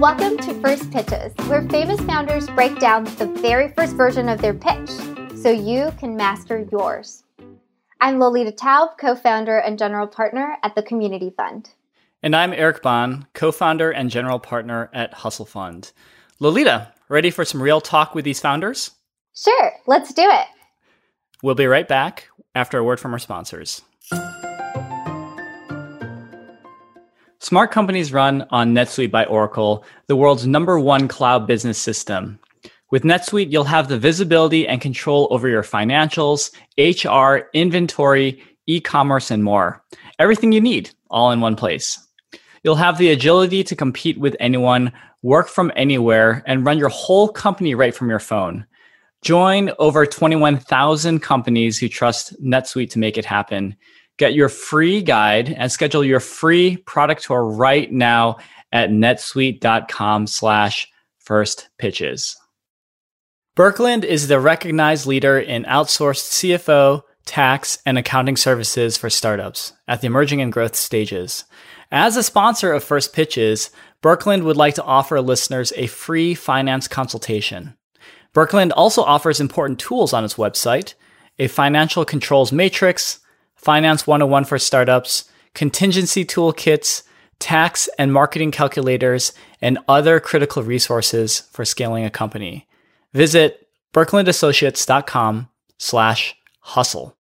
Welcome to First Pitches, where famous founders break down the very first version of their pitch so you can master yours. I'm Lolita Taub, co founder and general partner at the Community Fund. And I'm Eric Bahn, co founder and general partner at Hustle Fund. Lolita, ready for some real talk with these founders? Sure, let's do it. We'll be right back after a word from our sponsors. Smart companies run on NetSuite by Oracle, the world's number one cloud business system. With NetSuite, you'll have the visibility and control over your financials, HR, inventory, e commerce, and more. Everything you need all in one place. You'll have the agility to compete with anyone, work from anywhere, and run your whole company right from your phone. Join over 21,000 companies who trust NetSuite to make it happen. Get your free guide and schedule your free product tour right now at netsuite.com slash first pitches. Burkland is the recognized leader in outsourced CFO, tax, and accounting services for startups at the emerging and growth stages. As a sponsor of First Pitches, Burkland would like to offer listeners a free finance consultation. Burkland also offers important tools on its website a financial controls matrix, Finance 101 for startups, contingency toolkits, tax and marketing calculators, and other critical resources for scaling a company. Visit burklandassociates.com slash hustle.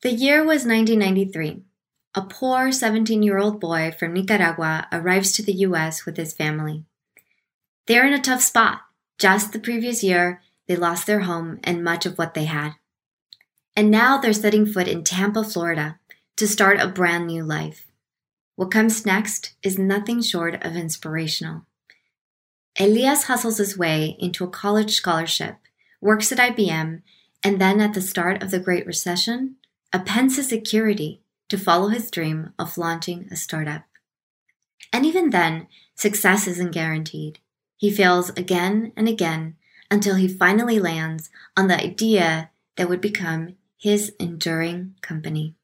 The year was 1993. A poor 17-year-old boy from Nicaragua arrives to the U.S. with his family. They're in a tough spot. Just the previous year, they lost their home and much of what they had. And now they're setting foot in Tampa, Florida to start a brand new life. What comes next is nothing short of inspirational. Elias hustles his way into a college scholarship, works at IBM, and then at the start of the Great Recession, appends his security to follow his dream of launching a startup. And even then, success isn't guaranteed. He fails again and again until he finally lands on the idea that would become his enduring company.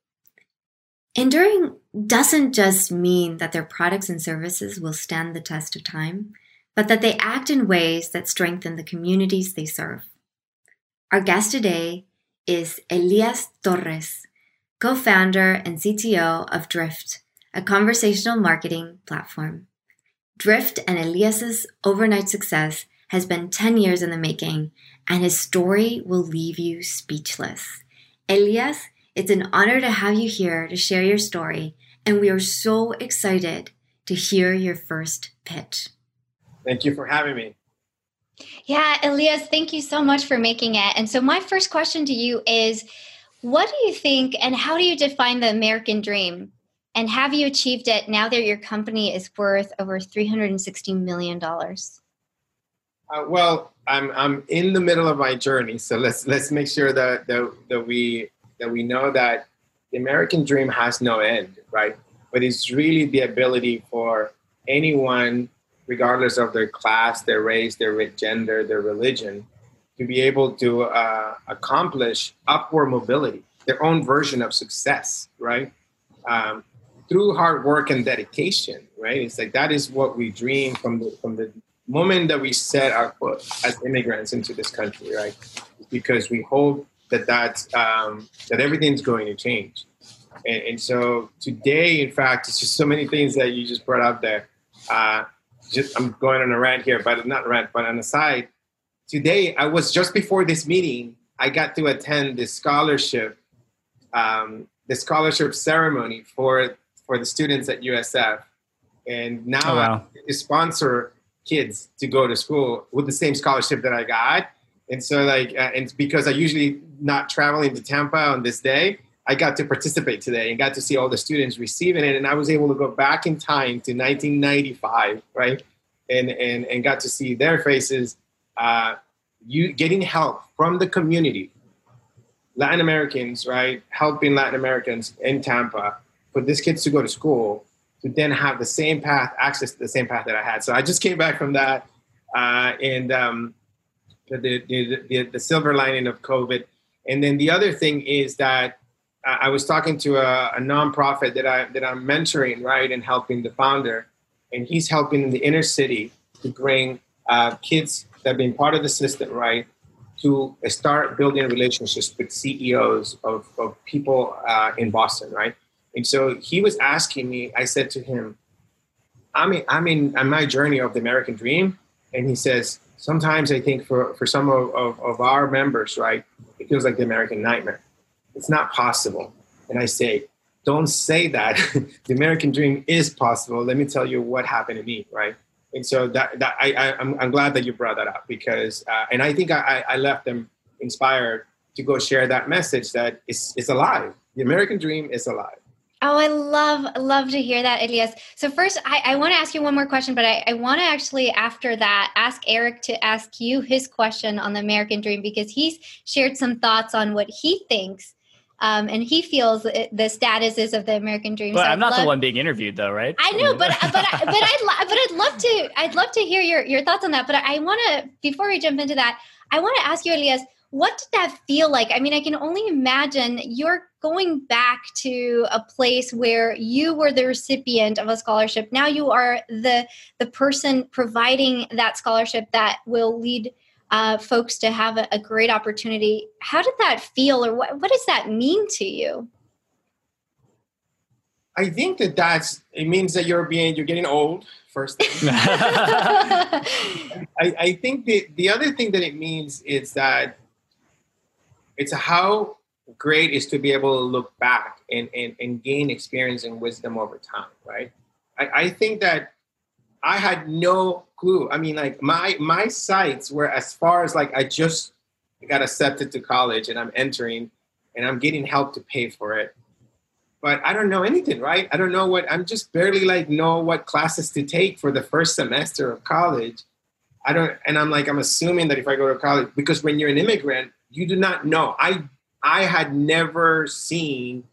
Enduring doesn't just mean that their products and services will stand the test of time, but that they act in ways that strengthen the communities they serve. Our guest today is Elias Torres, co founder and CTO of Drift, a conversational marketing platform. Drift and Elias's overnight success has been 10 years in the making, and his story will leave you speechless. Elias, it's an honor to have you here to share your story, and we are so excited to hear your first pitch. Thank you for having me. Yeah, Elias, thank you so much for making it. And so, my first question to you is what do you think and how do you define the American dream? And have you achieved it now that your company is worth over $360 million? Uh, well, I'm I'm in the middle of my journey, so let's let's make sure that that, that we that we know that the American dream has no end, right? But it's really the ability for anyone, regardless of their class, their race, their gender, their religion, to be able to uh, accomplish upward mobility, their own version of success, right? Um, through hard work and dedication, right? It's like that is what we dream from the from the moment that we set our foot as immigrants into this country, right? Because we hope that that um, that everything's going to change. And, and, so today, in fact, it's just so many things that you just brought up there. Uh, just I'm going on a rant here, but not rant, but on the side. Today, I was just before this meeting. I got to attend the scholarship, um, the scholarship ceremony for for the students at USF, and now oh, wow. I sponsor kids to go to school with the same scholarship that I got. And so, like, uh, and because I usually not traveling to Tampa on this day, I got to participate today and got to see all the students receiving it. And I was able to go back in time to 1995, right? And and and got to see their faces, uh, you getting help from the community, Latin Americans, right? Helping Latin Americans in Tampa for these kids to go to school to then have the same path, access to the same path that I had. So I just came back from that, uh, and um, the, the, the, the, silver lining of COVID. And then the other thing is that I was talking to a, a nonprofit that I that I'm mentoring, right, and helping the founder. and he's helping in the inner city to bring uh, kids that have been part of the system, right, to start building relationships with CEOs of, of people uh, in Boston, right? And so he was asking me, I said to him, I'm in, I'm in on my journey of the American dream. And he says, sometimes I think for, for some of, of, of our members, right, it feels like the American nightmare. It's not possible. And I say, don't say that. the American dream is possible. Let me tell you what happened to me, right? And so that, that I, I, am I'm, I'm glad that you brought that up because, uh, and I think I, I left them inspired to go share that message that it's, it's alive. The American dream is alive. Oh, I love love to hear that, Elias. So first, I, I want to ask you one more question, but I, I want to actually after that ask Eric to ask you his question on the American Dream because he's shared some thoughts on what he thinks um, and he feels the status is of the American Dream. But so I'm not love, the one being interviewed, though, right? I know, but but but I, but I'd but I'd love to I'd love to hear your your thoughts on that. But I want to before we jump into that, I want to ask you, Elias, what did that feel like? I mean, I can only imagine you're going back to a place where you were the recipient of a scholarship. Now you are the the person providing that scholarship that will lead uh, folks to have a, a, great opportunity. How did that feel, or what, what does that mean to you? I think that that's it means that you're being you're getting old. First thing. I, I think the the other thing that it means is that it's how great is to be able to look back and, and, and gain experience and wisdom over time, right? I, I think that I had no clue. I mean, like my my sights were as far as like I just got accepted to college and I'm entering and I'm getting help to pay for it. But I don't know anything, right? I don't know what I'm just barely like know what classes to take for the first semester of college. I don't and I'm like I'm assuming that if I go to college because when you're an immigrant, you do not know. I I had never seen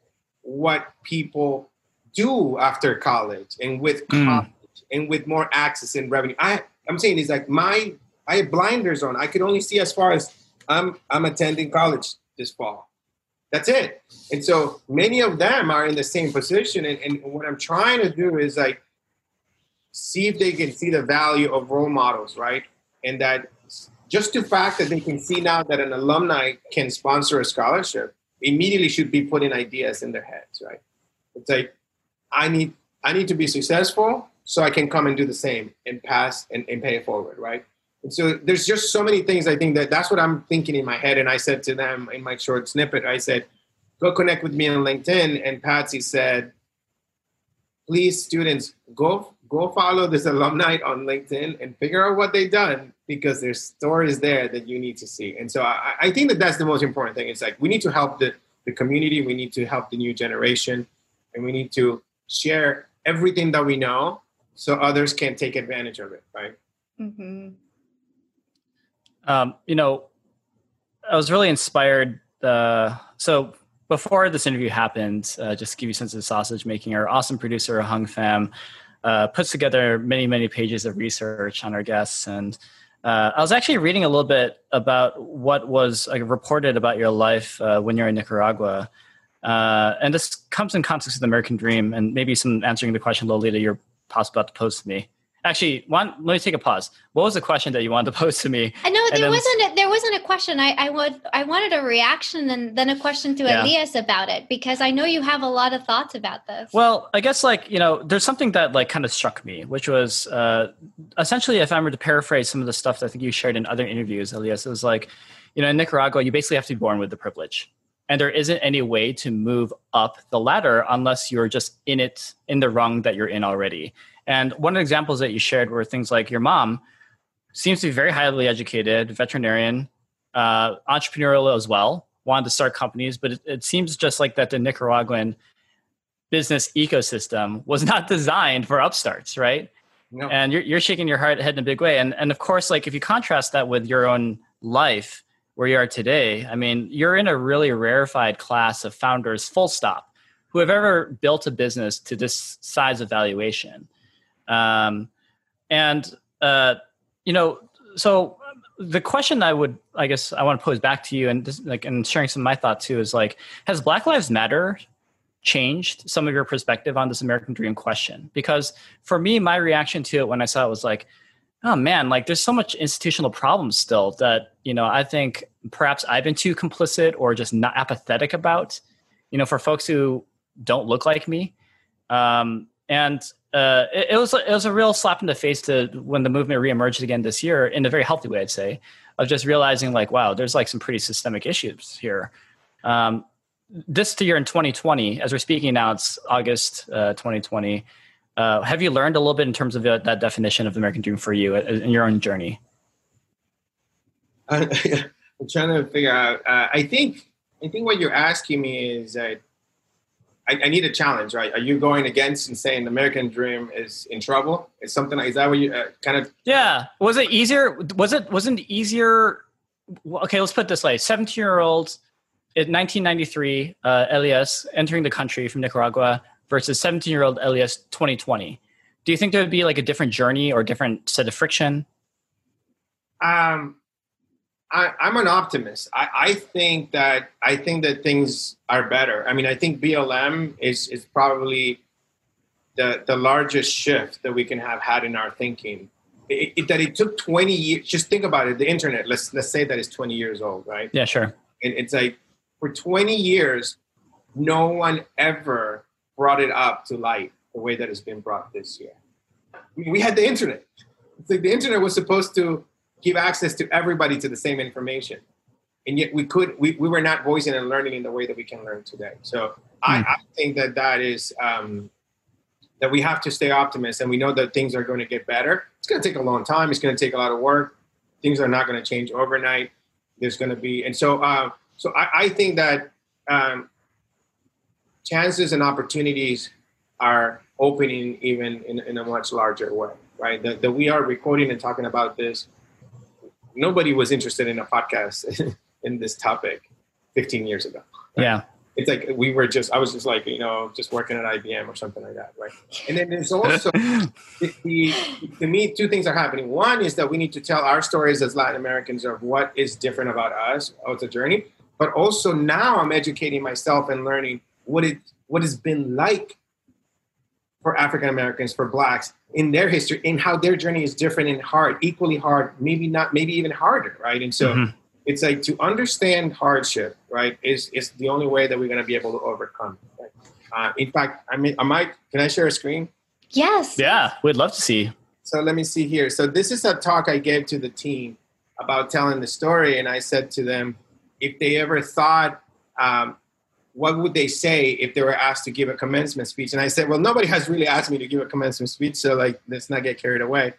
what people do after college and with mm. college and with more access and revenue. I I'm saying is like my I have blinders on. I could only see as far as I'm I'm attending college this fall. That's it. And so many of them are in the same position. And, and what I'm trying to do is like see if they can see the value of role models, right? And that just the fact that they can see now that an alumni can sponsor a scholarship immediately should be putting ideas in their heads, right? It's like I need I need to be successful so I can come and do the same and pass and, and pay it forward, right? And so there's just so many things I think that that's what I'm thinking in my head. And I said to them in my short snippet, I said, go connect with me on LinkedIn. And Patsy said, please, students, go go follow this alumni on LinkedIn and figure out what they've done because there's stories there that you need to see. And so I, I think that that's the most important thing. It's like we need to help the, the community, we need to help the new generation, and we need to share everything that we know so others can take advantage of it, right? Mm-hmm. Um, you know, I was really inspired. Uh, so before this interview happened, uh, just to give you a sense of sausage making, our awesome producer Hung Pham uh, puts together many, many pages of research on our guests. And uh, I was actually reading a little bit about what was like, reported about your life uh, when you're in Nicaragua. Uh, and this comes in context of the American Dream, and maybe some answering the question, Lolita, you're possibly about to pose to me. Actually, one, let me take a pause. What was the question that you wanted to pose to me? I know there wasn't a, there wasn't a question. I, I would I wanted a reaction and then a question to yeah. Elias about it because I know you have a lot of thoughts about this. Well, I guess like you know, there's something that like kind of struck me, which was uh, essentially, if I were to paraphrase some of the stuff that I think you shared in other interviews, Elias, it was like, you know, in Nicaragua, you basically have to be born with the privilege and there isn't any way to move up the ladder unless you're just in it in the rung that you're in already and one of the examples that you shared were things like your mom seems to be very highly educated veterinarian uh, entrepreneurial as well wanted to start companies but it, it seems just like that the nicaraguan business ecosystem was not designed for upstarts right no. and you're, you're shaking your head in a big way and, and of course like if you contrast that with your own life where you are today, I mean, you're in a really rarefied class of founders, full stop, who have ever built a business to this size of valuation. Um, and, uh, you know, so the question I would, I guess, I want to pose back to you, and like, and sharing some of my thoughts too, is like, has Black Lives Matter changed some of your perspective on this American dream question? Because for me, my reaction to it when I saw it was like, oh man, like there's so much institutional problems still that, you know, I think perhaps I've been too complicit or just not apathetic about, you know, for folks who don't look like me. Um, and uh, it, it, was it was a real slap in the face to when the movement reemerged again this year in a very healthy way, I'd say, of just realizing like, wow, there's like some pretty systemic issues here. Um, this year in 2020, as we're speaking now, it's August uh, 2020. Uh, have you learned a little bit in terms of the, that definition of the American dream for you uh, in your own journey? I'm trying to figure out. Uh, I think I think what you're asking me is that I, I, need a challenge, right? Are you going against and saying the American dream is in trouble? Is something like is that what you uh, kind of? Yeah. Was it easier? Was it wasn't easier? Okay, let's put it this way: seventeen-year-old in 1993, uh, Elias entering the country from Nicaragua versus 17 year old Elias 2020. Do you think there would be like a different journey or different set of friction? Um, I, am an optimist. I, I, think that I think that things are better. I mean, I think BLM is is probably the the largest shift that we can have had in our thinking. It, it, that it took 20 years. Just think about it. The internet. Let's let's say that it's 20 years old, right? Yeah, sure. And it's like for 20 years, no one ever brought it up to light the way that it's been brought this year. I mean, We had the internet. It's like the internet was supposed to give access to everybody to the same information. And yet we could, we, we were not voicing and learning in the way that we can learn today. So mm. I, I, think that that is, um, that we have to stay optimists and we know that things are going to get better. It's going to take a long time. It's going to take a lot of work. Things are not going to change overnight. There's going to be, and so, uh, so I, I think that um, chances and opportunities are opening even in, in a much larger way, right? That, that we are recording and talking about this. Nobody was interested in a podcast in this topic 15 years ago. Right? Yeah. It's like we were just, I was just like, you know, just working at IBM or something like that, right? And then there's also, the, the, to me, two things are happening. One is that we need to tell our stories as Latin Americans of what is different about us, of the journey but also now I'm educating myself and learning what it what has been like for African Americans, for blacks in their history, in how their journey is different and hard, equally hard, maybe not, maybe even harder, right? And so mm-hmm. it's like to understand hardship, right, is is the only way that we're going to be able to overcome. Right? Uh, in fact, I mean, I might. Can I share a screen? Yes. Yeah, we'd love to see. So let me see here. So this is a talk I gave to the team about telling the story, and I said to them, if they ever thought, um, what would they say if they were asked to give a commencement speech? And I said, well, nobody has really asked me to give a commencement speech, so like, let's not get carried away.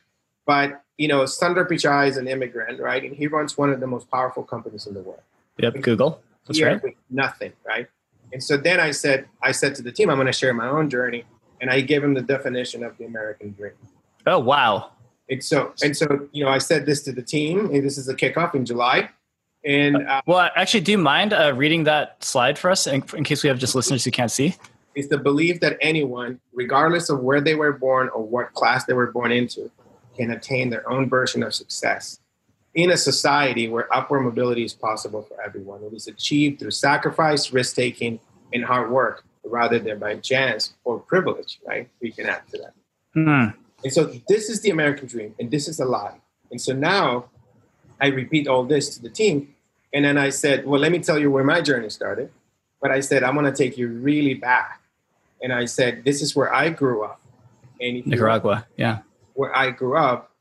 But you know, Sundar Pichai is an immigrant, right? And he runs one of the most powerful companies in the world. Yep, Google. That's right. nothing, right? And so then I said, I said to the team, I'm going to share my own journey, and I gave him the definition of the American dream. Oh wow! And so, and so, you know, I said this to the team. And this is a kickoff in July. And uh, well, actually, do you mind uh, reading that slide for us in, in, case we have just listeners who can't see? It's the belief that anyone, regardless of where they were born or what class they were born into, can attain their own version of success in a society where upward mobility is possible for everyone. It is achieved through sacrifice, risk taking, and hard work rather than by chance or privilege, right? We can add to that. Mm-hmm. And so this is the American dream, and this is a lie. And so now I repeat all this to the team and then I said, well, let me tell you where my journey started. But I said, I'm going to take you really back. And I said, this is where I grew up. And Nicaragua, yeah. Where I grew up,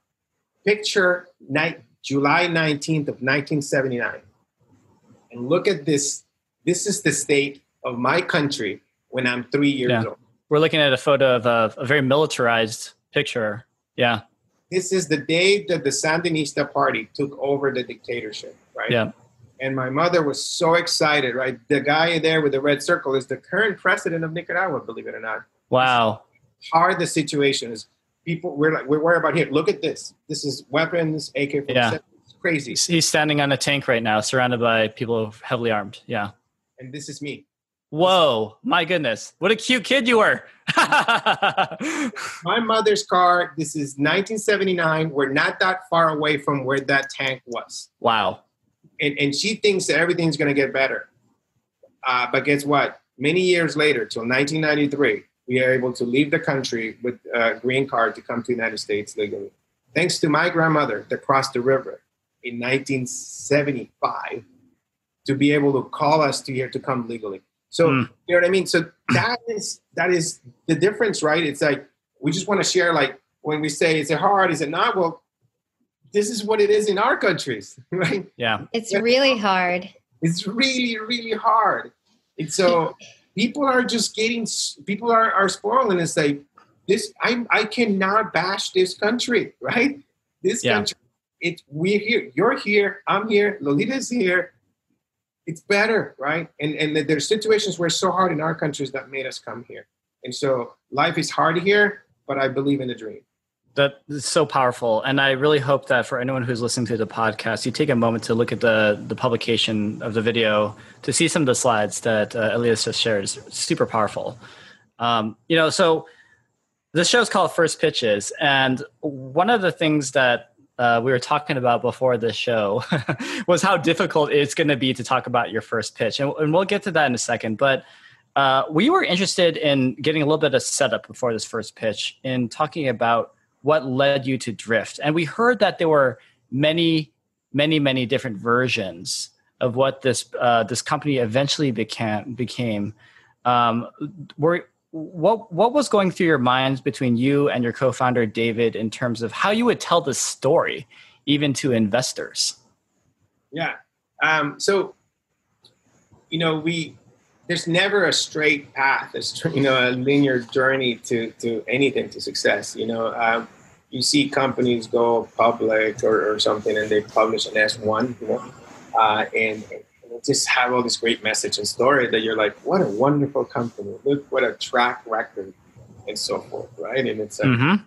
picture night, July 19th of 1979. And look at this. This is the state of my country when I'm three years yeah. old. We're looking at a photo of a, a very militarized picture. Yeah. This is the day that the Sandinista party took over the dictatorship, right? Yeah and my mother was so excited, right? The guy there with the red circle is the current president of Nicaragua, believe it or not. Wow. Hard the situation is. People, we're like, we're worried about here. Look at this. This is weapons, AK 47. Yeah. It's crazy. He's standing on a tank right now, surrounded by people heavily armed. Yeah. And this is me. Whoa, my goodness. What a cute kid you were. my mother's car, this is 1979. We're not that far away from where that tank was. Wow and, and she thinks that everything's going to get better. Uh, but guess what? many years later, till 1993, we are able to leave the country with a green card to come to the United States legally. Thanks to my grandmother that crossed the river in 1975 to be able to call us to here to come legally. So mm. you know what I mean? So that is that is the difference, right? It's like we just want to share like when we say is it hard, is it not? Well, this is what it is in our countries, right? Yeah. It's really hard. It's really, really hard. And so people are just getting people are, are spoiling and say, this I I cannot bash this country, right? This yeah. country, it's we're here, you're here, I'm here, Lolita's here. It's better, right? And and there's situations where it's so hard in our countries that made us come here. And so life is hard here, but I believe in the dream. That is so powerful, and I really hope that for anyone who's listening to the podcast, you take a moment to look at the the publication of the video to see some of the slides that uh, Elias just shared. Super powerful. Um, you know, so this show is called First Pitches, and one of the things that uh, we were talking about before this show was how difficult it's going to be to talk about your first pitch, and, and we'll get to that in a second. But uh, we were interested in getting a little bit of setup before this first pitch in talking about what led you to Drift, and we heard that there were many, many, many different versions of what this uh, this company eventually became. Became um, were what what was going through your minds between you and your co-founder David in terms of how you would tell the story even to investors? Yeah. Um, so you know we there's never a straight path, you know a linear journey to to anything to success. You know, um, you see companies go public or, or something and they publish an S one, you know, uh, and just have all this great message and story that you're like, what a wonderful company. Look what a track record and so forth, right? And it's like, mm-hmm.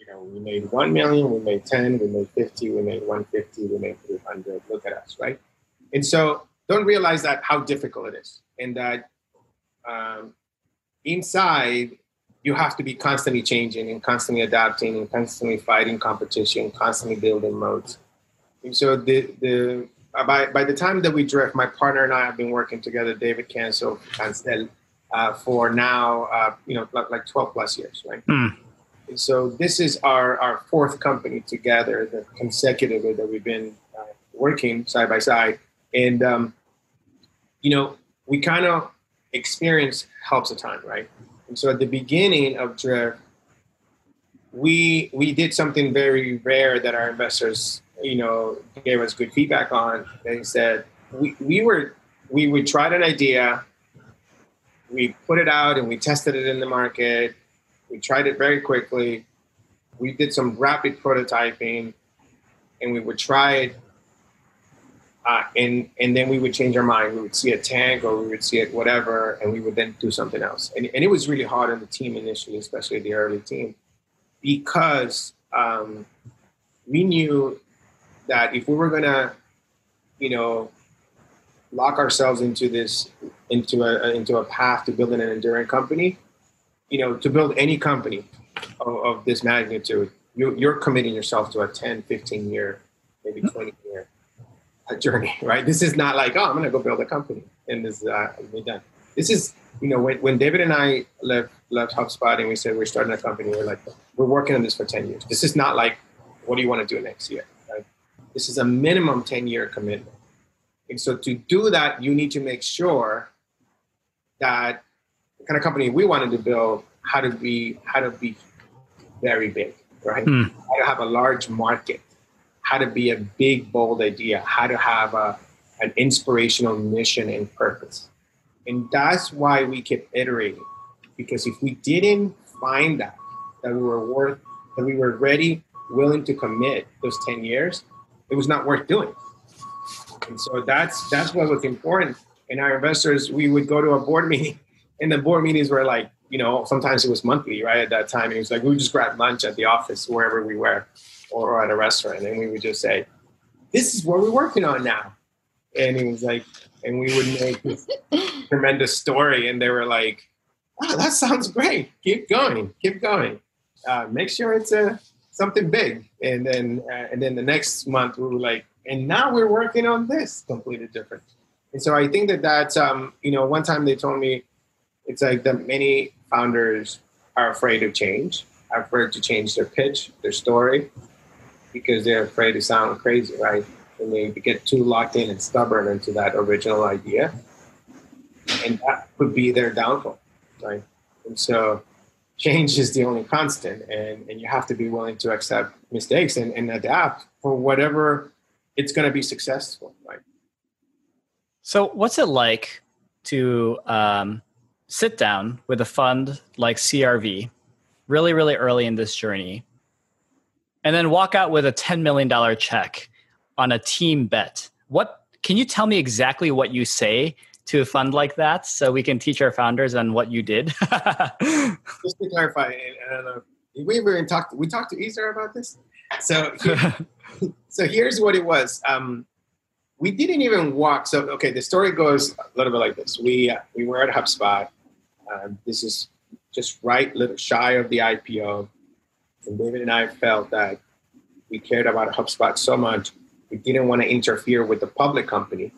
you know, we made 1 million, we made 10, we made 50, we made 150, we made 300. Look at us, right? And so don't realize that how difficult it is. And that um, inside, you have to be constantly changing and constantly adapting and constantly fighting competition, constantly building modes. And so the, the by, by the time that we drift, my partner and I have been working together, David Cancel, Cancel uh, for now, uh, you know, like, like 12 plus years, right? Mm. And so this is our, our fourth company together, the consecutively that we've been uh, working side by side. And, um, you know, we kind of experience helps a ton, right? And so at the beginning of Drift, we we did something very rare that our investors you know, gave us good feedback on. They said we, we were we we tried an idea, we put it out and we tested it in the market. We tried it very quickly. We did some rapid prototyping, and we would try it, uh, and and then we would change our mind. We would see a tank or we would see it whatever, and we would then do something else. And and it was really hard on the team initially, especially the early team, because um, we knew that if we were gonna, you know, lock ourselves into this into a into a path to building an enduring company, you know, to build any company of, of this magnitude, you, you're committing yourself to a 10, 15 year, maybe hmm. 20 year journey, right? This is not like, oh, I'm going to go build a company and this uh, be done. This is, you know, when, when David and I left left HubSpot and we said we're starting a company, we're like, we're working on this for 10 years. This is not like, what do you want to do next year? Right? This is a minimum 10 year commitment. And so to do that, you need to make sure that the kind of company we wanted to build how to be how to be very big, right? Mm. How to have a large market, how to be a big, bold idea, how to have a, an inspirational mission and purpose. And that's why we kept iterating. Because if we didn't find that, that we were worth, that we were ready, willing to commit those 10 years, it was not worth doing. And so that's that's what was important. And our investors, we would go to a board meeting, and the board meetings were like, you know, sometimes it was monthly, right? At that time, it was like we would just grab lunch at the office wherever we were, or at a restaurant, and we would just say, "This is what we're working on now." And he was like, and we would make this tremendous story, and they were like, "Oh, that sounds great. Keep going, keep going. Uh, make sure it's a something big. And then uh, and then the next month we were like, and now we're working on this completely different. And so I think that that's um, you know one time they told me it's like that many founders are afraid of change, are afraid to change their pitch, their story, because they're afraid to sound crazy, right? And they get too locked in and stubborn into that original idea. And that could be their downfall, right? And so change is the only constant and, and you have to be willing to accept mistakes and, and adapt for whatever it's going to be successful, right? So what's it like to um, sit down with a fund like CRV really, really early in this journey and then walk out with a $10 million check on a team bet. What can you tell me exactly what you say to a fund like that so we can teach our founders on what you did? Just to clarify, I don't know, we even talked, we talked to Izhar about this. So, so here's what it was. Um, we didn't even walk. So, okay, the story goes a little bit like this. We, uh, we were at HubSpot. Um, this is just right, little shy of the IPO. And David and I felt that we cared about HubSpot so much, we didn't want to interfere with the public company.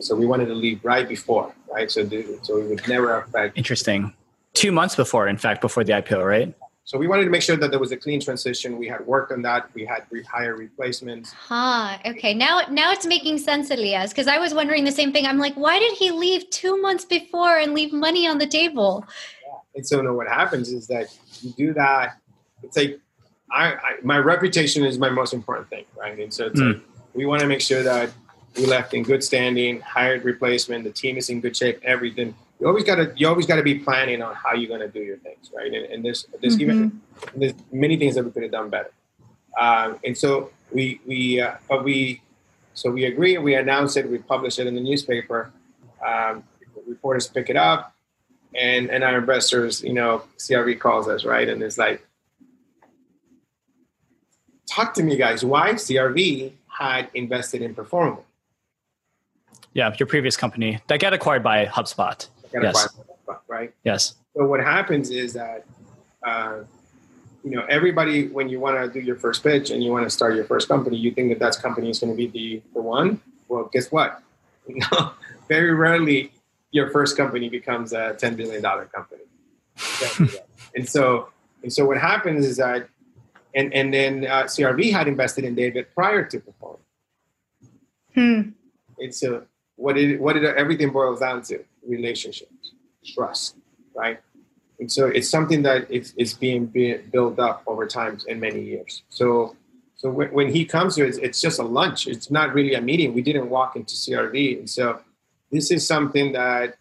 So we wanted to leave right before, right? So, the, so it would never affect. Interesting. Two months before, in fact, before the IPO, right? So we wanted to make sure that there was a clean transition. We had worked on that. We had re- hire replacements. Huh. Okay. Now, now it's making sense, Elias, because I was wondering the same thing. I'm like, why did he leave two months before and leave money on the table? Yeah. And so, no, what happens is that you do that. It's like I, I my reputation is my most important thing, right? And so it's mm. like, we want to make sure that we left in good standing, hired replacement, the team is in good shape, everything you always got to you always got to be planning on how you're going to do your things, right? And, and there's there's mm-hmm. even there's many things that we could have done better. Um, and so we we uh, but we so we agree. We announce it. We publish it in the newspaper. Um, reporters pick it up, and and our investors, you know, CRV calls us right, and it's like, talk to me, guys. Why CRV had invested in Performable? Yeah, your previous company that got acquired by HubSpot yes. right? Yes. So what happens is that, uh, you know, everybody when you want to do your first pitch and you want to start your first company, you think that that company is going to be the the one. Well, guess what? Very rarely your first company becomes a ten billion dollar company. and so and so what happens is that and and then uh, CRV had invested in David prior to Perform. Hmm. And so what did what did everything boils down to? relationships, trust, right? And so it's something that is, is being, built up over time in many years. So so when, when he comes here, it's, it's just a lunch. It's not really a meeting. We didn't walk into CRV. And so this is something that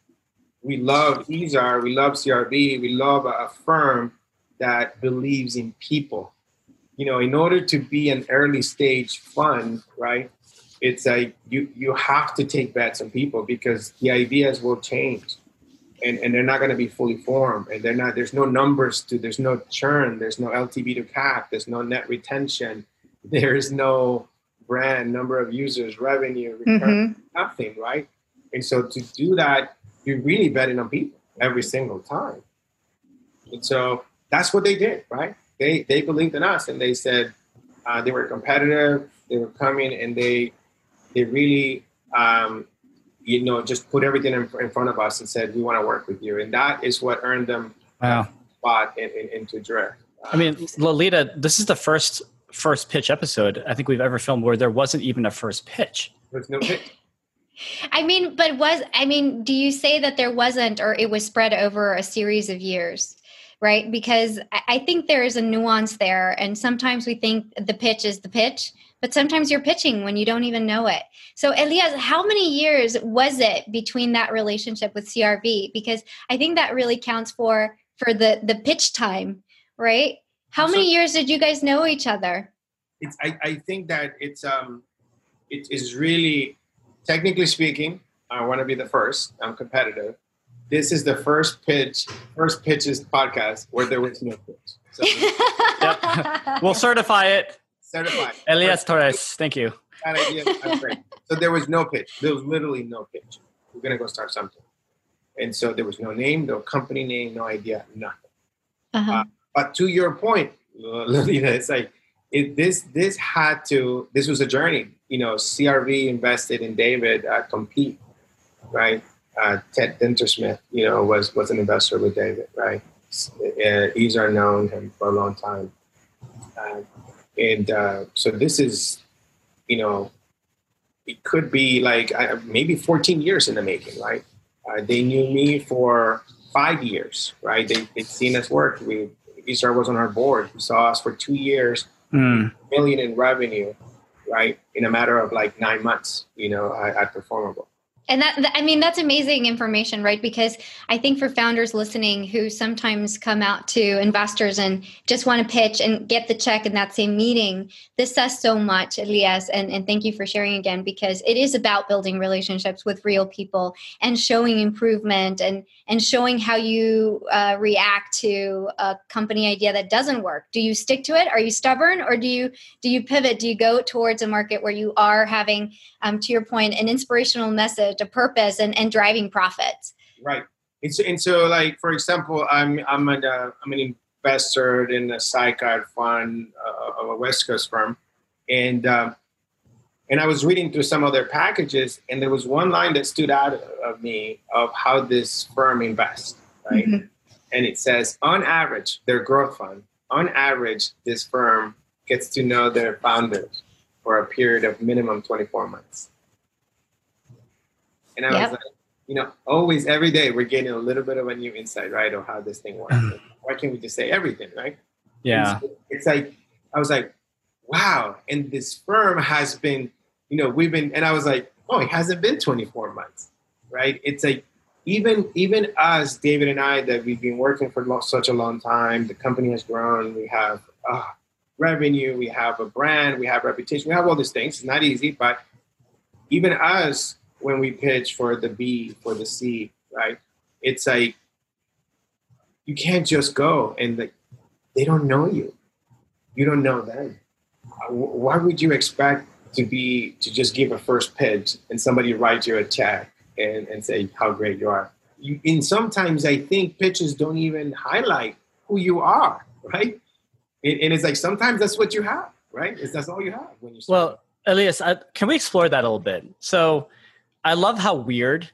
we love Izhar, we love CRV, we love a, a firm that believes in people. You know, in order to be an early stage fund, right? it's like you you have to take bets on people because the ideas will change and, and they're not going to be fully formed and they're not there's no numbers to there's no churn there's no ltv to cac there's no net retention there's no brand number of users revenue return mm-hmm. nothing right and so to do that you're really betting on people every single time and so that's what they did right they they believed in us and they said uh, they were competitive they were coming and they they really, um, you know, just put everything in, in, front of us and said, we want to work with you. And that is what earned them wow. spot in, in, into Drift. I mean, Lolita, this is the first first pitch episode I think we've ever filmed where there wasn't even a first pitch. There's no pitch. I mean, but was I mean, do you say that there wasn't, or it was spread over a series of years? Right, because I think there is a nuance there, and sometimes we think the pitch is the pitch, but sometimes you're pitching when you don't even know it. So, Elias, how many years was it between that relationship with CRV? Because I think that really counts for for the the pitch time, right? How so, many years did you guys know each other? It's, I, I think that it's um it is really technically speaking. I want to be the first. I'm competitive. This is the first pitch, first pitches podcast where there was no pitch. So, yep. we'll certify it certified. Elias Torres, thank you. That idea, that's great. So there was no pitch. There was literally no pitch. We're gonna go start something, and so there was no name, no company name, no idea, nothing. Uh-huh. Uh, but to your point, Lolita, it's like it, this this had to. This was a journey. You know, CRV invested in David uh, compete, right? Uh, Ted Dintersmith, you know, was was an investor with David, right? Uh, Izhar known him for a long time, uh, and uh, so this is, you know, it could be like maybe 14 years in the making, right? Uh, they knew me for five years, right? They they've seen us work. We Izhar was on our board. He saw us for two years, mm. million in revenue, right? In a matter of like nine months, you know, at, at Performable and that i mean that's amazing information right? Because i think for founders listening who sometimes come out to investors and just want to pitch and get the check in that same meeting this says so much elias and, and thank you for sharing again because it is about building relationships with real people and showing improvement and and showing how you uh, react to a company idea that doesn't work do you stick to it are you stubborn or do you do you pivot do you go towards a market where you are having um, to your point an inspirational message a purpose and, and driving profits. Right. And so, and so like, for example, I'm, I'm, an, uh, I'm an investor in a sidecar fund uh, of a West Coast firm. And, uh, and I was reading through some of their packages, and there was one line that stood out of me of how this firm invests, right? Mm-hmm. And it says, on average, their growth fund, on average, this firm gets to know their founders for a period of minimum 24 months. And I yep. was like, you know, always every day we're getting a little bit of a new insight, right, of how this thing works. Mm. Why can't we just say everything, right? Yeah. So it's like I was like, wow. And this firm has been, you know, we've been, and I was like, oh, it hasn't been 24 months, right? It's like even even us, David and I, that we've been working for such a long time. The company has grown. We have uh, revenue. We have a brand. We have reputation. We have all these things. It's not easy, but even us when we pitch for the B, for the C, right? It's like you can't just go and like they don't know you. You don't know them. Why would you expect to be to just give a first pitch and somebody write you a check and, and say how great you are? You, and sometimes I think pitches don't even highlight who you are, right? And, and it's like sometimes that's what you have, right? It's, that's all you have when you. Start. Well, Elias, I, can we explore that a little bit? So I love how weird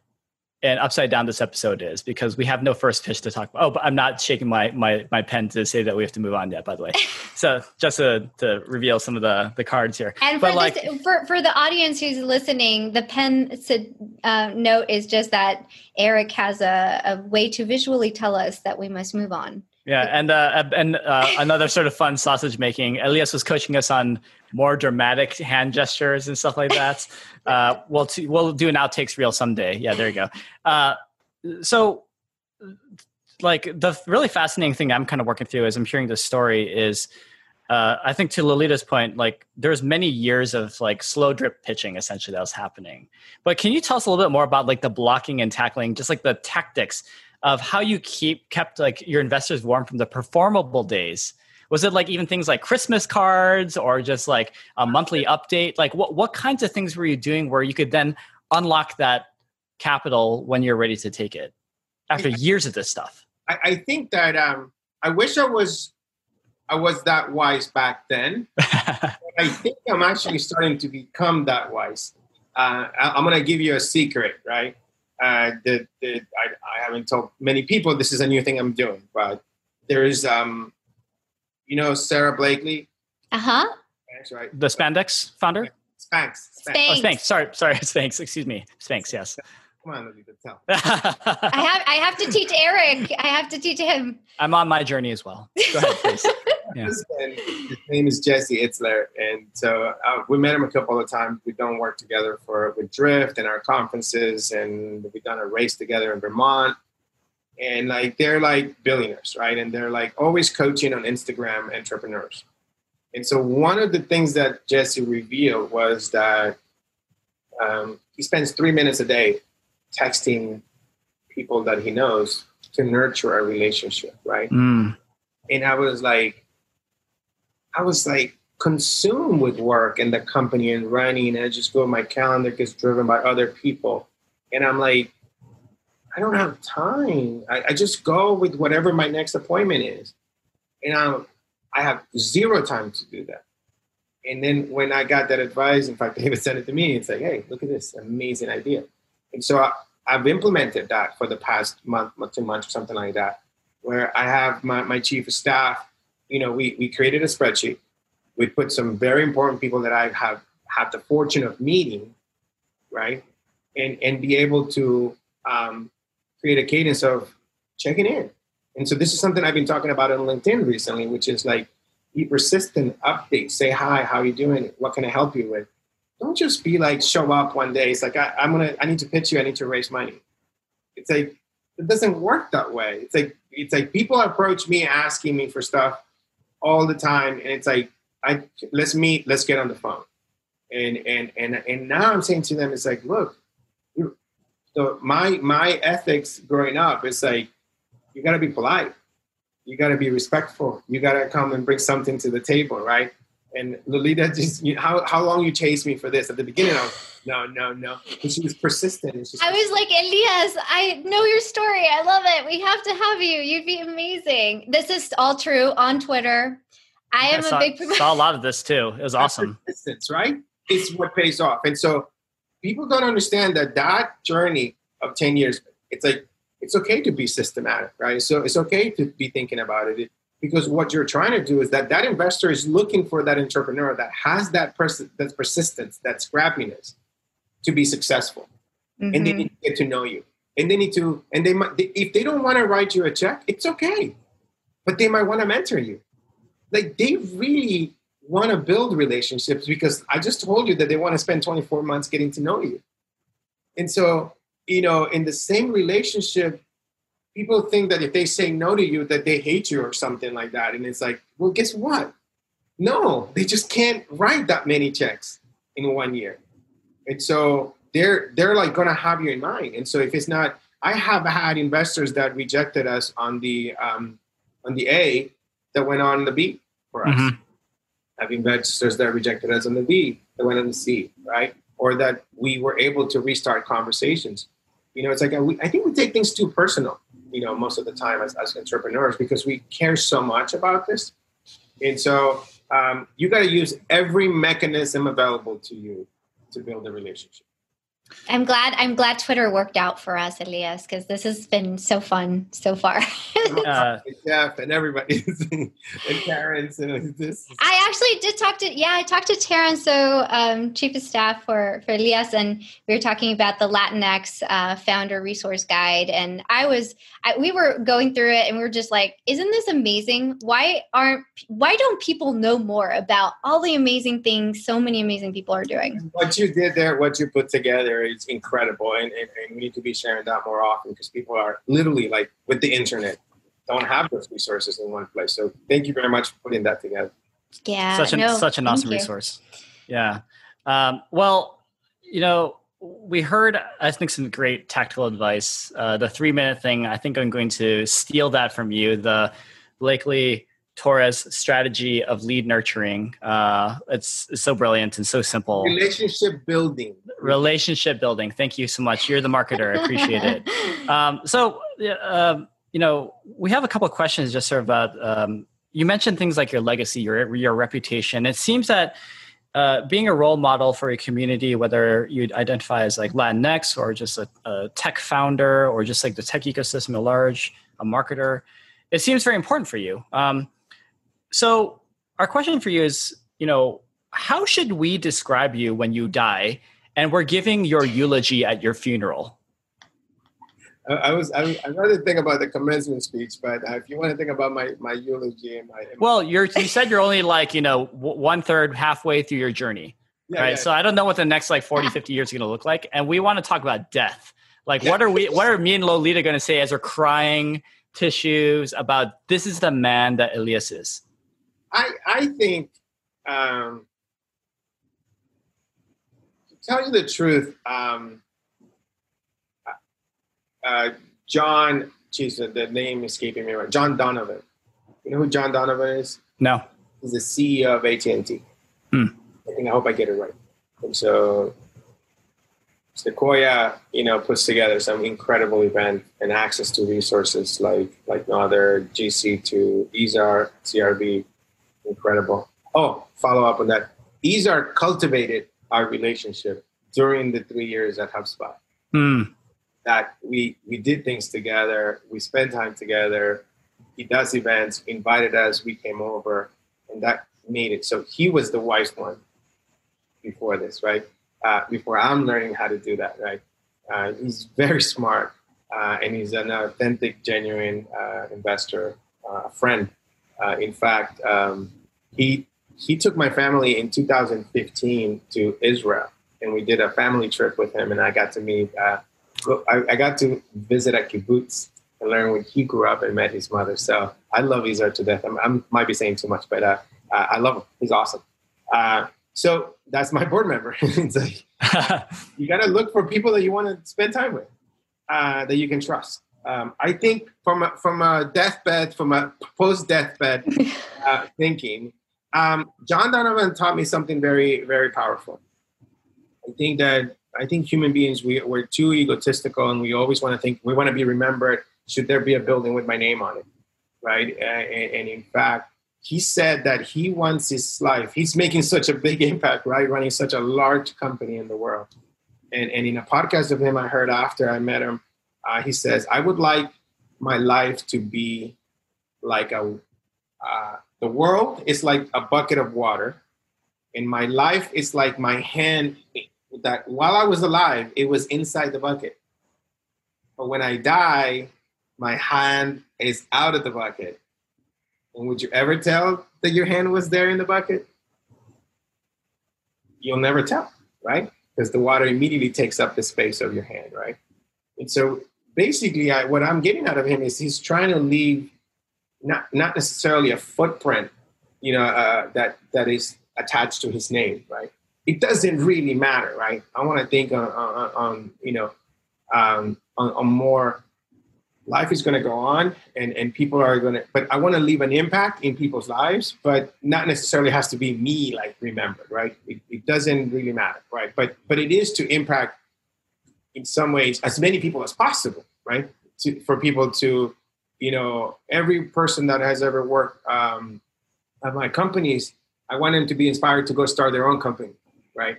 and upside down this episode is because we have no first pitch to talk about. Oh, but I'm not shaking my my my pen to say that we have to move on yet. By the way, so just to, to reveal some of the the cards here. And for like, this, for for the audience who's listening, the pen uh, note is just that Eric has a, a way to visually tell us that we must move on. Yeah, and uh, and uh, another sort of fun sausage making. Elias was coaching us on more dramatic hand gestures and stuff like that. uh, we'll we'll do an outtakes reel someday. Yeah, there you go. Uh, so, like the really fascinating thing I'm kind of working through as I'm hearing this story is, uh, I think to Lolita's point, like there's many years of like slow drip pitching essentially that was happening. But can you tell us a little bit more about like the blocking and tackling, just like the tactics of how you keep kept like your investors warm from the performable days was it like even things like christmas cards or just like a monthly update? Like what, what kinds of things were you doing where you could then unlock that capital when you're ready to take it after years of this stuff? I, I think that um, i wish i was i was that wise back then. I think i'm actually starting to become that wise. Uh, I, i'm going to give you a secret right? Uh, that, that I, I, haven't told many people this is a new thing I'm doing, but there is, um, you know, Sara Blakely. Uh huh. That's right. The spandex founder. Spanx. Spanx. Spanx. Oh, Spanx. Sorry, sorry, Spanx. Excuse me, Spanx. Yes. Come on, Lily, tell. I have I have to teach Eric. I have to teach him. I'm on my journey as well. Go ahead, please. yeah. his name is Jesse Itzler, and so uh, we met him a couple of times. We've done work together for with Drift and our conferences, and we've done a race together in Vermont. And like they're like billionaires, right? And they're like always coaching on Instagram entrepreneurs. And so one of the things that Jesse revealed was that um, he spends three minutes a day texting people that he knows to nurture a relationship, right? Mm. And I was like, I was like consumed with work and the company and running. And I just go, my calendar gets driven by other people. And I'm like, I don't have time. I, I just go with whatever my next appointment is. And I'm, I have zero time to do that. And then when I got that advice, in fact, David sent it to me. It's like, hey, look at this amazing idea. And so I, I've implemented that for the past month, two months, or something like that, where I have my, my chief of staff. You know, we we created a spreadsheet. We put some very important people that I have had the fortune of meeting, right, and and be able to um, create a cadence of checking in. And so this is something I've been talking about on LinkedIn recently, which is like be persistent, update, say hi, how you doing? What can I help you with? Don't just be like show up one day. It's like I, I'm gonna I need to pitch you, I need to raise money. It's like it doesn't work that way. It's like it's like people approach me asking me for stuff all the time, and it's like I let's meet, let's get on the phone. And and and and now I'm saying to them, it's like, look, so my my ethics growing up is like you got to be polite. You got to be respectful. You got to come and bring something to the table right? And lolita just you, how, how long you chased me for this? At the beginning i was no no no. And she was persistent. I was like elias i know your story. I love it. We have to have you. You'd be amazing. This is all true on twitter. I am I saw, a big saw a lot of this too. It was awesome. Persistence right? It's what pays off. And so people don't understand that that journey of 10 years it's like it's okay to be systematic, right? So it's okay to be thinking about it because what you're trying to do is that that investor is looking for that entrepreneur that has that pers- that persistence, that scrappiness to be successful, mm-hmm. and they mm-hmm. need to get to know you, and they need to, and they might, they, if they don't want to write you a check, it's okay, but they might want to mentor you, like they really want to build relationships because I just told you that they want to spend 24 months getting to know you, and so you know, in the same relationship, people think that if they say no to you, that they hate you or something like that. And it's like, well, guess what? No, they just can't write that many checks in one year. And so they're they're like gonna have you in mind. And so if it's not, I have had investors that rejected us on the um, on the A that went on the B for us. Mm-hmm. Have investors that rejected us on the B that went on the C, right? Or that we were able to restart conversations. You know, it's like I think we take things too personal. You know, most of the time as, as entrepreneurs because we care so much about this, and so um, you got to use every mechanism available to you to build a relationship. I'm glad. I'm glad Twitter worked out for us, Elias, because this has been so fun so far. uh, Jeff and everybody and Terrence and this. I actually did talk to. Yeah, I talked to Terrence, so um, chief of staff for for Elias, and we were talking about the Latinx uh, founder resource guide, and I was. I, we were going through it, and we were just like, "Isn't this amazing? Why aren't? Why don't people know more about all the amazing things so many amazing people are doing?" What you did there, what you put together is incredible, and, and, and we need to be sharing that more often because people are literally like with the internet don't have those resources in one place. So thank you very much for putting that together. Yeah, such an no, such an awesome you. resource. Yeah. Um, well, you know, we heard I think some great tactical advice. Uh, the three minute thing. I think I'm going to steal that from you. The Blakely Torres strategy of lead nurturing. Uh, it's, it's, so brilliant and so simple. Relationship building. Relationship building. Thank you so much. You're the marketer. I appreciate it. Um, so, uh, you know, we have a couple of questions just sort of about. Um, you mentioned things like your legacy, your your reputation. It seems that uh, being a role model for a community, whether you identify as like Latinx or just a, a tech founder or just like the tech ecosystem at large, a marketer, it seems very important for you. Um, so our question for you is, you know, how should we describe you when you die? And we're giving your eulogy at your funeral. I, was I, I wanted to think about the commencement speech, but if you want to think about my my eulogy and my, and well, you're you said you're only like you know one third halfway through your journey, yeah, right? Yeah. So I don't know what the next like 40, 50 years are going to look like, and we want to talk about death. Like, yeah. what are we? What are me and Lolita going to say as we're crying tissues about this is the man that Elias is? I I think um, to tell you the truth, um, uh, John, geez, the name escaping me right. John Donovan. You know who John Donovan is? No. He's the CEO of AT and T. Hmm. I think I hope I get it right. And so Sequoia, you know, puts together some incredible event and access to resources like like no other GC to Izhar, CRV, incredible. Oh, follow up on that. Izhar cultivated our relationship during the three years at HubSpot. Mm. that we we did things together, we spent time together. He does events, invited us, we came over, and that made it. So he was the wise one before this, right? Uh, before I'm learning how to do that, right? Uh, he's very smart, uh, and he's an authentic, genuine uh, investor, uh, a friend. Uh, in fact, um, he he took my family in 2015 to Israel, and we did a family trip with him, and I got to meet. I, I, got to visit a kibbutz and learn when he grew up and met his mother. So I love Izhar to death. I'm, i might be saying too much, but I love him. He's awesome. so that's my board member. it's like you got to look for people that you want to spend time with, uh, that you can trust. Um, I think from a, from a deathbed, from a post deathbed uh, thinking, um, John Donovan taught me something very very powerful. I think that I think human beings we, we're too egotistical and we always want to think we want to be remembered. Should there be a building with my name on it, right? And, and in fact, he said that he wants his life he's making such a big impact right running such a large company in the world and, and in a podcast of him i heard after i met him uh, he says i would like my life to be like a uh, the world is like a bucket of water and my life is like my hand that while i was alive it was inside the bucket but when i die my hand is out of the bucket and would you ever tell that your hand was there in the bucket? You'll never tell, right? Because the water immediately takes up the space of your hand, right? And so basically, I, what I'm getting out of him is he's trying to leave not not necessarily a footprint, you know, uh, that that is attached to his name, right? It doesn't really matter, right? I want to think on, on, on you know um, on, on more life is going to go on and, and people are going to but i want to leave an impact in people's lives but not necessarily has to be me like remembered right it, it doesn't really matter right but but it is to impact in some ways as many people as possible right to, for people to you know every person that has ever worked um, at my companies i want them to be inspired to go start their own company right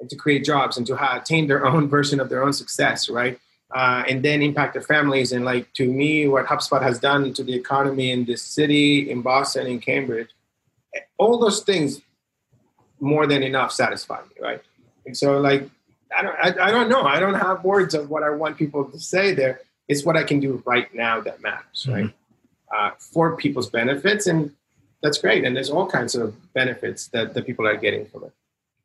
and to create jobs and to attain their own version of their own success right uh, and then impact their families. And like to me, what HubSpot has done to the economy in this city, in Boston, in Cambridge, all those things more than enough satisfy me, right? And so like I don't I, I don't know. I don't have words of what I want people to say there. It's what I can do right now that matters, right? Mm-hmm. Uh, for people's benefits, and that's great. And there's all kinds of benefits that the people are getting from it.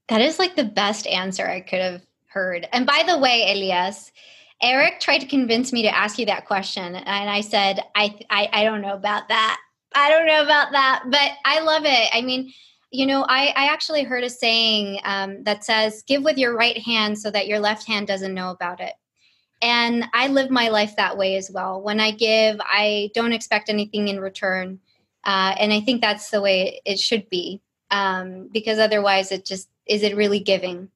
That is like the best answer I could have heard. And by the way, Elias, Eric tried to convince me to ask you that question, and I said, I, I, I don't know about that. I don't know about that, but I love it. I mean, you know, I, I actually heard a saying um, that says, give with your right hand so that your left hand doesn't know about it. And I live my life that way as well. When I give, I don't expect anything in return. Uh, and I think that's the way it should be um, because otherwise it just is it really giving?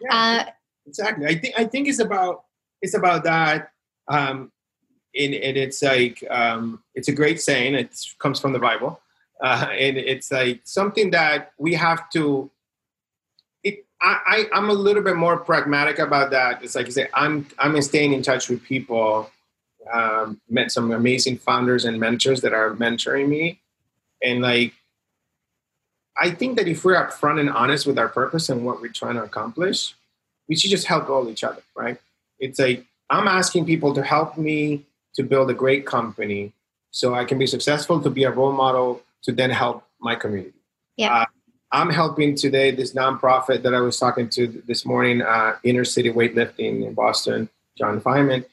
Yeah, uh, exactly. I think I think it's about it's about that. Um, and, and it's like um, it's a great saying. It comes from the Bible, uh, and it's like something that we have to. It, I, I, am a little bit more pragmatic about that. It's like you say, I'm I'm staying in touch with people. Um, met some amazing founders and mentors that are mentoring me, and like I think that if we're upfront and honest with our purpose and what we're trying to accomplish, we should just help all each other, right? it's like I'm asking people to help me to build a great company so i can be successful to be a role model to then help my community. Yeah. Uh, i'm helping today this nonprofit that i was talking to this morning uh, inner city weightlifting in boston Jon Feinman.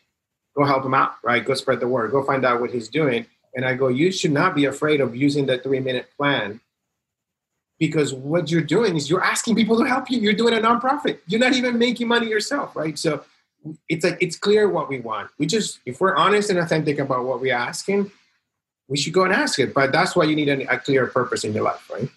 Go help him out right? Go spread the word. Go find out what he's doing. And i go you should not be afraid of using the three minute plan because what you're doing is you're asking people to help you. You're doing a nonprofit. You're not even making money yourself right? So it's like it's clear what we want. We just if we're honest and authentic about what we're asking, we should go and ask it. But that's why you need a, a clear purpose in your life, right?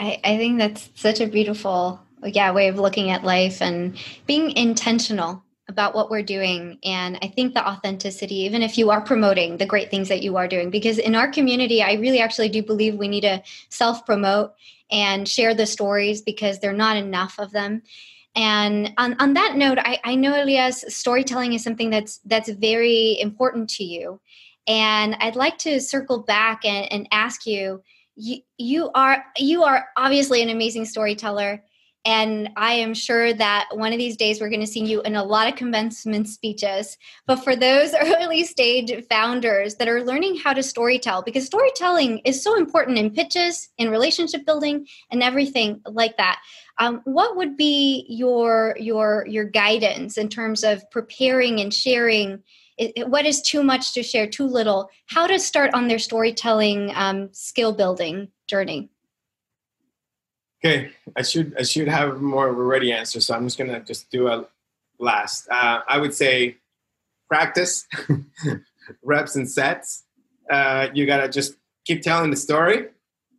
I, I think that's such a beautiful yeah way of looking at life and being intentional about what we're doing and i think the authenticity even if you are promoting the great things that you are doing because in our community i really actually do believe we need to self promote and share the stories because there are not enough of them And on, on that note, I, I know Elias, storytelling is something that's that's very important to you. And I'd like to circle back and, and ask you, you, you are you are obviously an amazing storyteller and I am sure that one of these days we're going to see you in a lot of commencement speeches. But for those early stage founders that are learning how to storytell, because storytelling is so important in pitches, in relationship building, and everything like that. Um, what would be your your your guidance in terms of preparing and sharing? What is too much to share, too little? How to start on their storytelling um, skill building journey? Okay, I should I should have more of a ready answer, so I'm just gonna just do a last. Uh, I would say practice, reps and sets. Uh, you gotta just keep telling the story,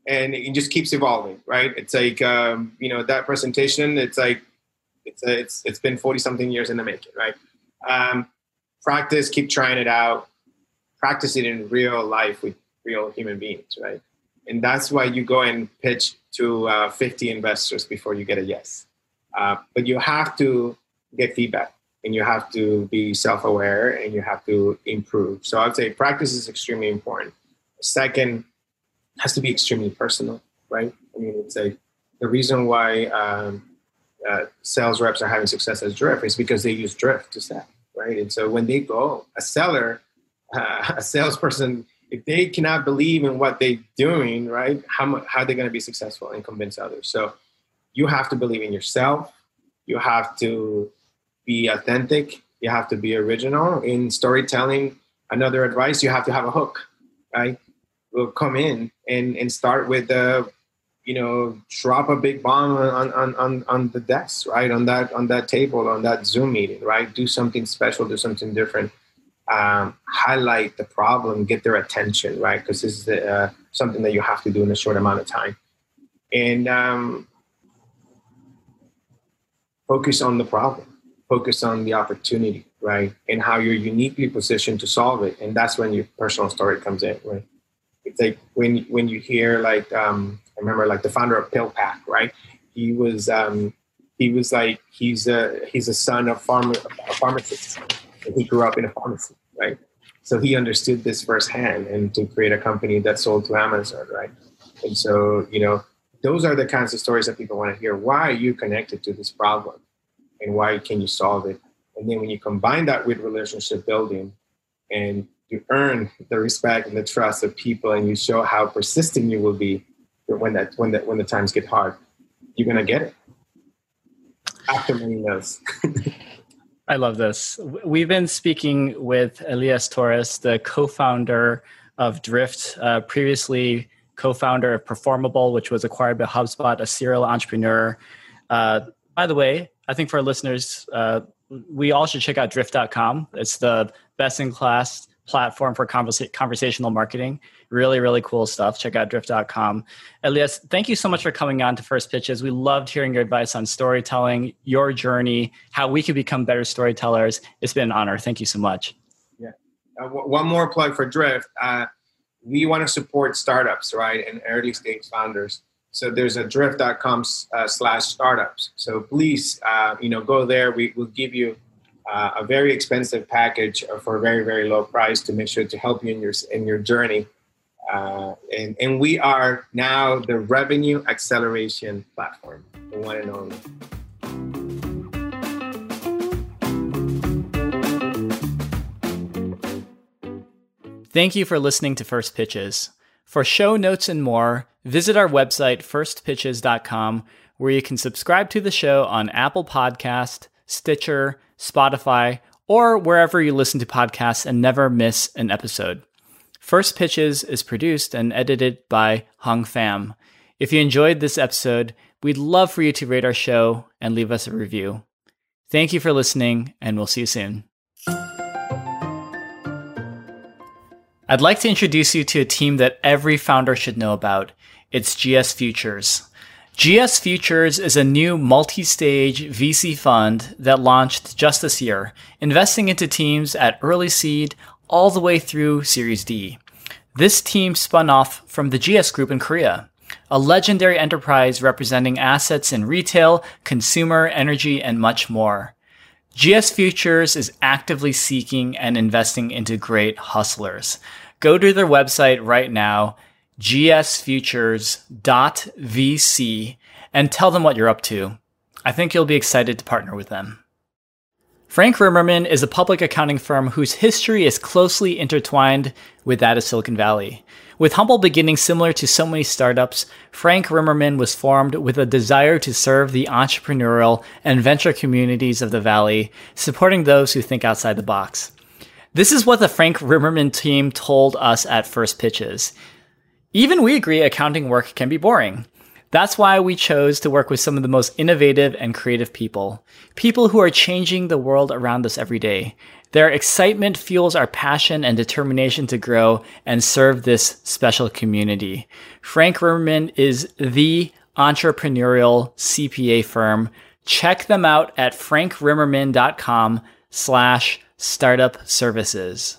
and it just keeps evolving, right? It's like um, you know that presentation. It's like it's it's it's been forty something years in the making, right? Um, practice, keep trying it out, practice it in real life with real human beings, right? And that's why you go and pitch to uh, 50 investors before you get a yes. Uh, but you have to get feedback and you have to be self aware and you have to improve. So I'd say practice is extremely important. Second, has to be extremely personal, right? I mean, it's like the reason why um, uh, sales reps are having success as Drift is because they use Drift to sell, right? And so when they go, a seller, uh, a salesperson if they cannot believe in what they're doing, right, how, how are they going to be successful and convince others? So you have to believe in yourself. You have to be authentic. You have to be original in storytelling. Another advice, you have to have a hook, right? We'll come in and, and start with the, you know, drop a big bomb on, on, on, on the desk, right? On that, on that table, on that Zoom meeting, right? Do something special, do something different um, highlight the problem, get their attention, right? Because this is uh, something that you have to do in a short amount of time. And um, focus on the problem, focus on the opportunity, right? And how you're uniquely positioned to solve it. And that's when your personal story comes in, right? It's like when when you hear like um, Remember like the founder of PillPack, right? He was um, he was like he's a he's a son of farmer a pharmacist and he grew up in a pharmacy, right? So he understood this firsthand and to create a company that sold to Amazon, right? And so, you know, those are the kinds of stories that people want to hear. Why are you connected to this problem? And why can you solve it? And then when you combine that with relationship building and you earn the respect and the trust of people and you show how persistent you will be when that when that when the times get hard, you're gonna get it. After many no's. I love this. We've been speaking with Elias Torres, the co founder of Drift, uh, previously co founder of Performable, which was acquired by HubSpot, a serial entrepreneur. Uh, by the way, I think for our listeners, uh, we all should check out drift.com. It's the best in class platform for conversa- conversational marketing. Really, really cool stuff. Check out drift.com. Elias, thank you so much for coming on to First Pitches. We loved hearing your advice on storytelling, your journey, how we can become better storytellers. It's been an honor. Thank you so much. Yeah. Uh, w- one more plug for Drift. Uh, we want to support startups, right, and early stage founders. So there's a drift.com uh, slash startups. So please, uh, you know, go there. We will give you a very expensive package for a very very low price to make sure to help you in your in your journey. Uh, and, and we are now the revenue acceleration platform, the one and only. Thank you for listening to First Pitches. For show notes and more, visit our website, firstpitches.com, where you can subscribe to the show on Apple Podcast, Stitcher, Spotify, or wherever you listen to podcasts and never miss an episode. First Pitches is produced and edited by Hong Pham. If you enjoyed this episode, we'd love for you to rate our show and leave us a review. Thank you for listening, and we'll see you soon. I'd like to introduce you to a team that every founder should know about. It's GS Futures. GS Futures is a new multi stage VC fund that launched just this year, investing into teams at early seed all the way through Series D. This team spun off from the GS Group in Korea. a legendary enterprise representing assets in retail, consumer, energy, and much more. GS Futures is actively seeking and investing into great hustlers. Go to their website right now, gsfutures.vc, and tell them what you're up to. I think you'll be excited to partner with them. Frank Rimerman is a public accounting firm whose history is closely intertwined with that of Silicon Valley. With humble beginnings similar to so many startups, Frank Rimerman was formed with a desire to serve the entrepreneurial and venture communities of the Valley, supporting those who think outside the box. This is what the Frank Rimerman team told us at first pitches. Even we agree accounting work can be boring. That's why we chose to work with some of the most innovative and creative people. People who are changing the world around us every day. Their excitement fuels our passion and determination to grow and serve this special community. Frank Rimerman is the entrepreneurial CPA firm. Check them out at frankrimerman.com slash startup services.